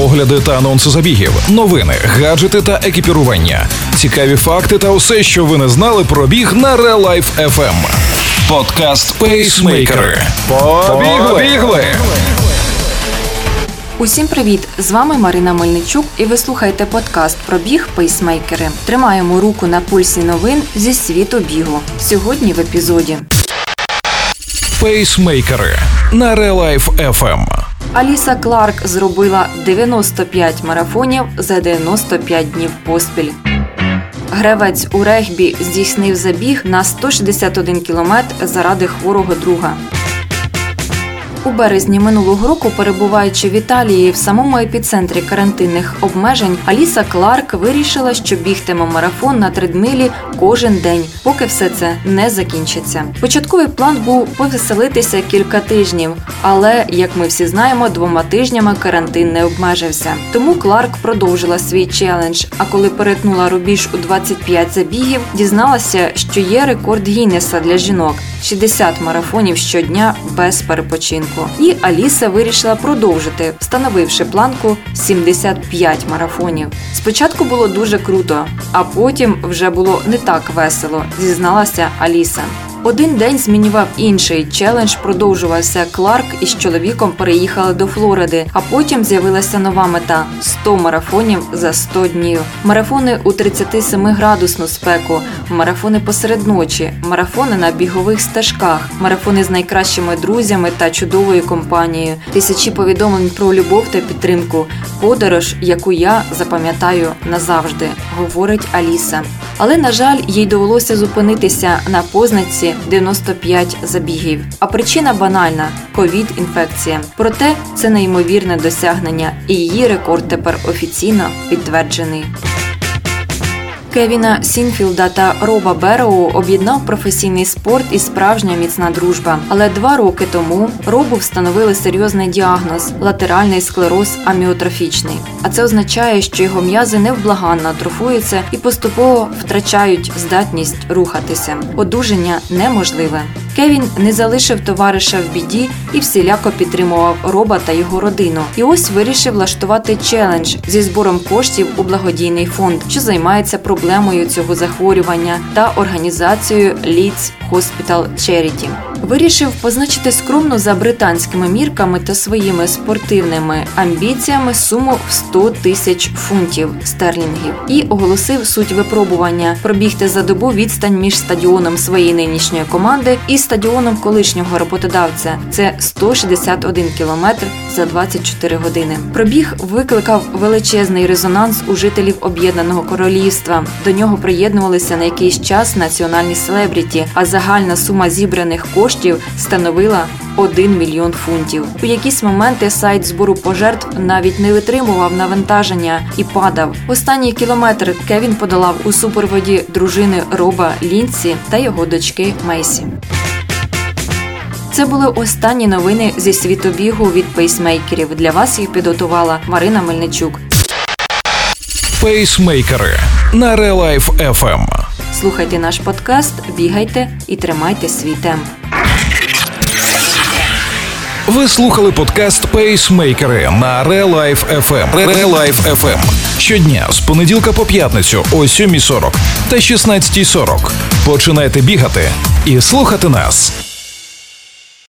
огляди та анонси забігів, новини, гаджети та екіпірування, цікаві факти та усе, що ви не знали про біг на Real Life FM. Подкаст Пейсмейкери. Побігли! Усім привіт! З вами Марина Мельничук, і ви слухаєте подкаст про біг пейсмейкери. Тримаємо руку на пульсі новин зі світу бігу. Сьогодні в епізоді. Пейсмейкери на Real Life FM. Аліса Кларк зробила 95 марафонів за 95 днів поспіль. Гревець у регбі здійснив забіг на 161 кілометр заради хворого друга. У березні минулого року, перебуваючи в Італії в самому епіцентрі карантинних обмежень, Аліса Кларк вирішила, що бігтиме марафон на тридмилі кожен день, поки все це не закінчиться. Початковий план був повеселитися кілька тижнів, але як ми всі знаємо, двома тижнями карантин не обмежився. Тому Кларк продовжила свій челендж. А коли перетнула рубіж у 25 забігів, дізналася, що є рекорд Гіннеса для жінок 60 марафонів щодня без перепочинку. І Аліса вирішила продовжити, встановивши планку 75 марафонів. Спочатку було дуже круто, а потім вже було не так весело, зізналася Аліса. Один день змінював інший. Челендж продовжувався. Кларк із чоловіком переїхали до Флориди, а потім з'явилася нова мета 100 марафонів за 100 днів. Марафони у 37 градусну спеку, марафони посеред ночі, марафони на бігових стежках, марафони з найкращими друзями та чудовою компанією, тисячі повідомлень про любов та підтримку, подорож, яку я запам'ятаю назавжди, говорить Аліса. Але на жаль, їй довелося зупинитися на позначці. 95 забігів. А причина банальна ковід-інфекція. Проте це неймовірне досягнення, і її рекорд тепер офіційно підтверджений. Кевіна Сінфілда та Роба Бероу об'єднав професійний спорт і справжня міцна дружба. Але два роки тому Робу встановили серйозний діагноз латеральний склероз аміотрофічний. А це означає, що його м'язи невблаганно атрофуються і поступово втрачають здатність рухатися. Одужання неможливе. Кевін не залишив товариша в біді і всіляко підтримував Роба та його родину. І ось вирішив влаштувати челендж зі збором коштів у благодійний фонд, що займається проблемою цього захворювання та організацією Leeds Hospital Charity. Вирішив позначити скромно за британськими мірками та своїми спортивними амбіціями суму в 100 тисяч фунтів стерлінгів і оголосив суть випробування пробігти за добу відстань між стадіоном своєї нинішньої команди і стадіоном колишнього роботодавця. Це 161 кілометр за 24 години. Пробіг викликав величезний резонанс у жителів Об'єднаного Королівства. До нього приєднувалися на якийсь час національні селебріті, а загальна сума зібраних коштів становила 1 мільйон фунтів. У якісь моменти сайт збору пожертв навіть не витримував навантаження і падав. Останній кілометр Кевін подолав у супроводі дружини Роба Лінсі та його дочки Мейсі. Це були останні новини зі світу бігу від пейсмейкерів. Для вас їх підготувала Марина Мельничук. Пейсмейкери на Life FM. Слухайте наш подкаст, бігайте і тримайте свій темп. Ви слухали подкаст Пейсмейкери на Life FM. Life FM. Щодня з понеділка по п'ятницю о 7.40 та 16.40. Починайте бігати і слухати нас.